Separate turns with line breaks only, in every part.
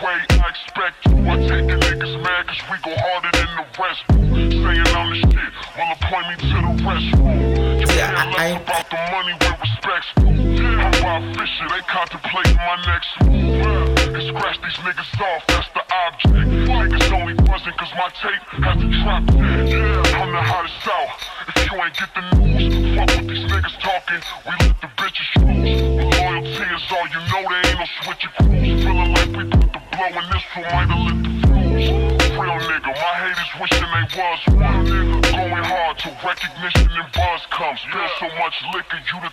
way, I expect you. I take a niggas mad cause we go harder than the rest. Saying I'm the shit, well, appoint me to the restroom. You
Yeah,
care
I-
less
I-
about the money with respect's due. How about Fisher? They contemplating my next move. And scratch these niggas off, that's the object. Niggas only buzzing cause my tape has the drop dead. I'm the hottest out. If you ain't get the news, fuck with these niggas talking. We let the bitches choose. Loyalty is all you know, there ain't no switch of crews. Feeling like we put the blow in this might have lit the fuse. Real nigga, my haters wishing they was one. Going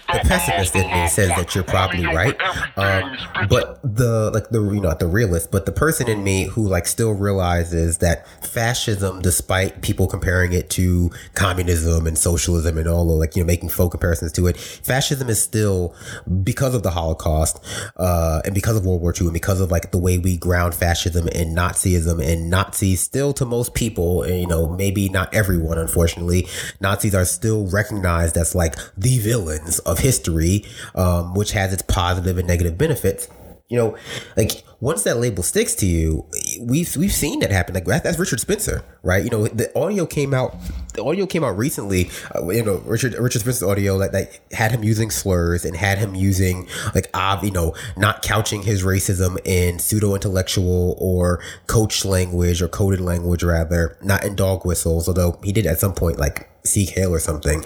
the pessimist in me says that you're probably right. Um, but the like the you know the realist, but the person in me who like still realizes that fascism, despite people comparing it to communism and socialism and all of like you know making faux comparisons to it, fascism is still because of the Holocaust uh, and because of World War II and because of like the way we ground fascism and Nazism and Nazis still to most people, and, you know maybe not everyone, unfortunately, Nazis are still recognized as like the villains of history, um, which has its positive and negative benefits. You know, like once that label sticks to you, we've we've seen that happen. Like that's Richard Spencer, right? You know, the audio came out. The audio came out recently. Uh, you know, Richard Richard Spencer's audio that, that had him using slurs and had him using like ob, you know, not couching his racism in pseudo intellectual or coach language or coded language, rather, not in dog whistles. Although he did at some point like Sieg Heil or something,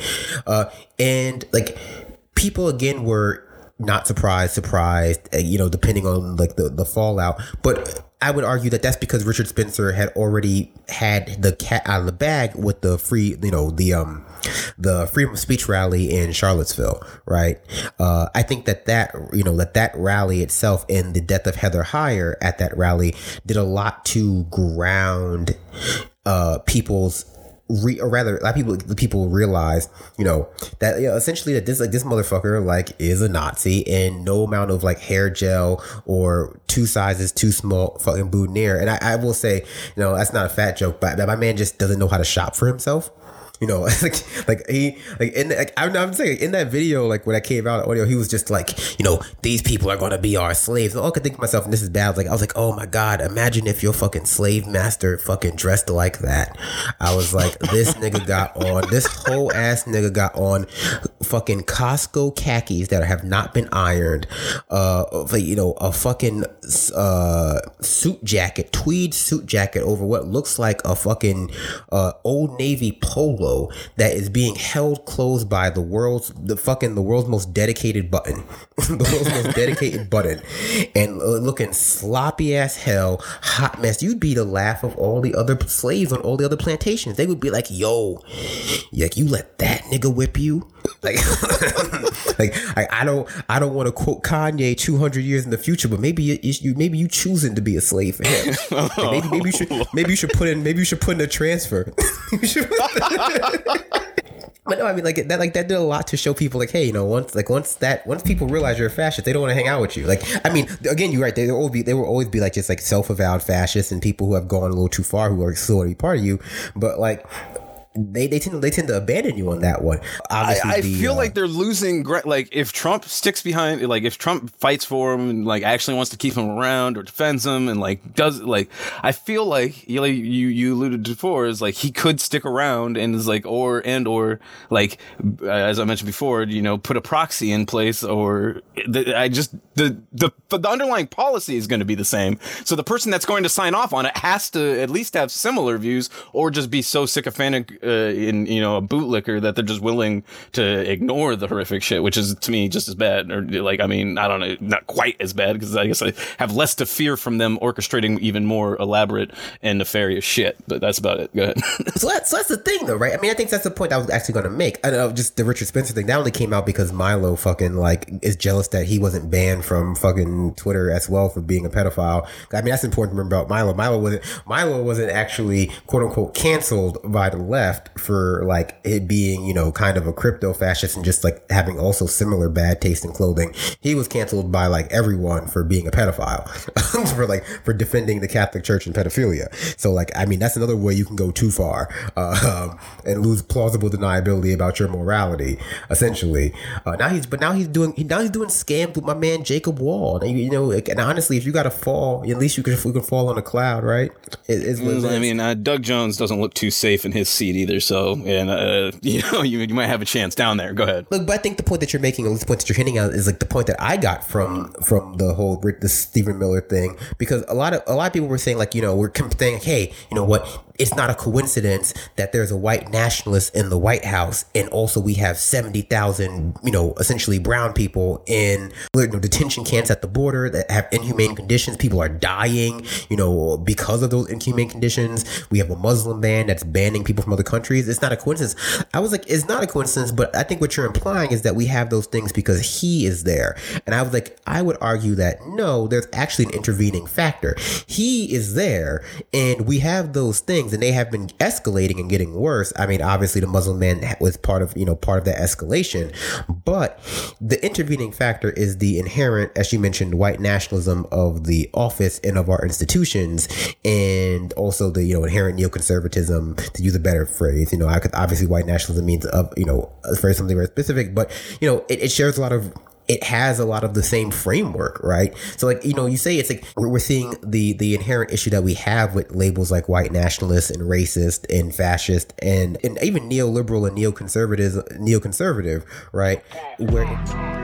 uh, and like people again were not surprised, surprised, uh, you know, depending on like the, the fallout. But I would argue that that's because Richard Spencer had already had the cat out of the bag with the free, you know, the um the freedom of speech rally in Charlottesville, right? Uh, I think that that you know that that rally itself and the death of Heather Heyer at that rally did a lot to ground uh, people's re, or rather, a lot of people people realize, you know, that you know, essentially that this like this motherfucker like is a Nazi, and no amount of like hair gel or two sizes too small fucking boutonniere. And I, I will say, you know, that's not a fat joke, but my man just doesn't know how to shop for himself. You know, like like he like in like I'm, I'm saying in that video, like when I came out audio, he was just like, you know, these people are gonna be our slaves. And all I could think to myself, and this is bad. Like I was like, oh my god, imagine if your fucking slave master fucking dressed like that. I was like, this nigga got on this whole ass nigga got on fucking Costco khakis that have not been ironed. Uh, you know, a fucking uh suit jacket, tweed suit jacket over what looks like a fucking uh old navy polo that is being held closed by the world's the fucking the world's most dedicated button, the world's most dedicated button, and uh, looking sloppy as hell, hot mess. You'd be the laugh of all the other slaves on all the other plantations. They would be like, "Yo, like you let that nigga whip you." Like, like I, I don't, I don't want to quote Kanye two hundred years in the future, but maybe you, you, maybe you choosing to be a slave for him. Like, maybe, maybe you should, maybe you should put in, maybe you should put in a transfer. But no, I mean like that, like that did a lot to show people like, hey, you know, once like once that once people realize you're a fascist, they don't want to hang out with you. Like, I mean, again, you're right. They will always be, they will always be like just like self-avowed fascists and people who have gone a little too far who are still want to be part of you. But like. They, they tend to, they tend to abandon you on that one.
I,
Obviously,
I
the,
feel
uh,
like they're losing. Like if Trump sticks behind, like if Trump fights for him and like actually wants to keep him around or defends him and like does like, I feel like you like you you alluded to before is like he could stick around and is like or and or like uh, as I mentioned before, you know, put a proxy in place or the, I just the the the underlying policy is going to be the same. So the person that's going to sign off on it has to at least have similar views or just be so sycophantic uh, in you know a bootlicker that they're just willing to ignore the horrific shit, which is to me just as bad. Or like I mean I don't know, not quite as bad because I guess I have less to fear from them orchestrating even more elaborate and nefarious shit. But that's about it. Go ahead.
So that's, so that's the thing, though, right? I mean, I think that's the point I was actually going to make. I know, just the Richard Spencer thing. That only came out because Milo fucking like is jealous that he wasn't banned from fucking Twitter as well for being a pedophile. I mean, that's important to remember about Milo. Milo wasn't Milo wasn't actually quote unquote canceled by the left. Left for like it being, you know, kind of a crypto fascist and just like having also similar bad taste in clothing. He was canceled by like everyone for being a pedophile, for like for defending the Catholic Church and pedophilia. So like, I mean, that's another way you can go too far uh, and lose plausible deniability about your morality, essentially. Uh, now he's, but now he's doing, now he's doing scams with my man Jacob Wohl. And, you know, and honestly, if you got to fall, at least you can, you can fall on a cloud, right?
It, it's, mm, I mean, uh, Doug Jones doesn't look too safe in his seat either. So, and uh, you know, you, you might have a chance down there. Go ahead.
Look, but I think the point that you're making, or the point that you're hinting at, is like the point that I got from from the whole the Stephen Miller thing, because a lot of a lot of people were saying like, you know, we're saying, hey, you know what, it's not a coincidence that there's a white nationalist in the White House, and also we have seventy thousand, you know, essentially brown people in you know, detention camps at the border that have inhumane conditions. People are dying, you know, because of those inhumane conditions. We have a Muslim ban that's banning people from other countries. It's not a coincidence. I was like, it's not a coincidence, but I think what you're implying is that we have those things because he is there. And I was like, I would argue that no, there's actually an intervening factor. He is there, and we have those things things, and they have been escalating and getting worse. I mean, obviously, the Muslim ban was part of you know part of that escalation, but the intervening factor is the inherent, as you mentioned, white nationalism of the office and of our institutions, and also the you know inherent neoconservatism, to use a better phrase. You know, I could obviously white nationalism means of you know for something very specific, but you know it, it shares a lot of it has a lot of the same framework, right? So like, you know, you say it's like we're seeing the the inherent issue that we have with labels like white nationalist and racist and fascist and and even neoliberal and neoconservative neoconservative, right? Where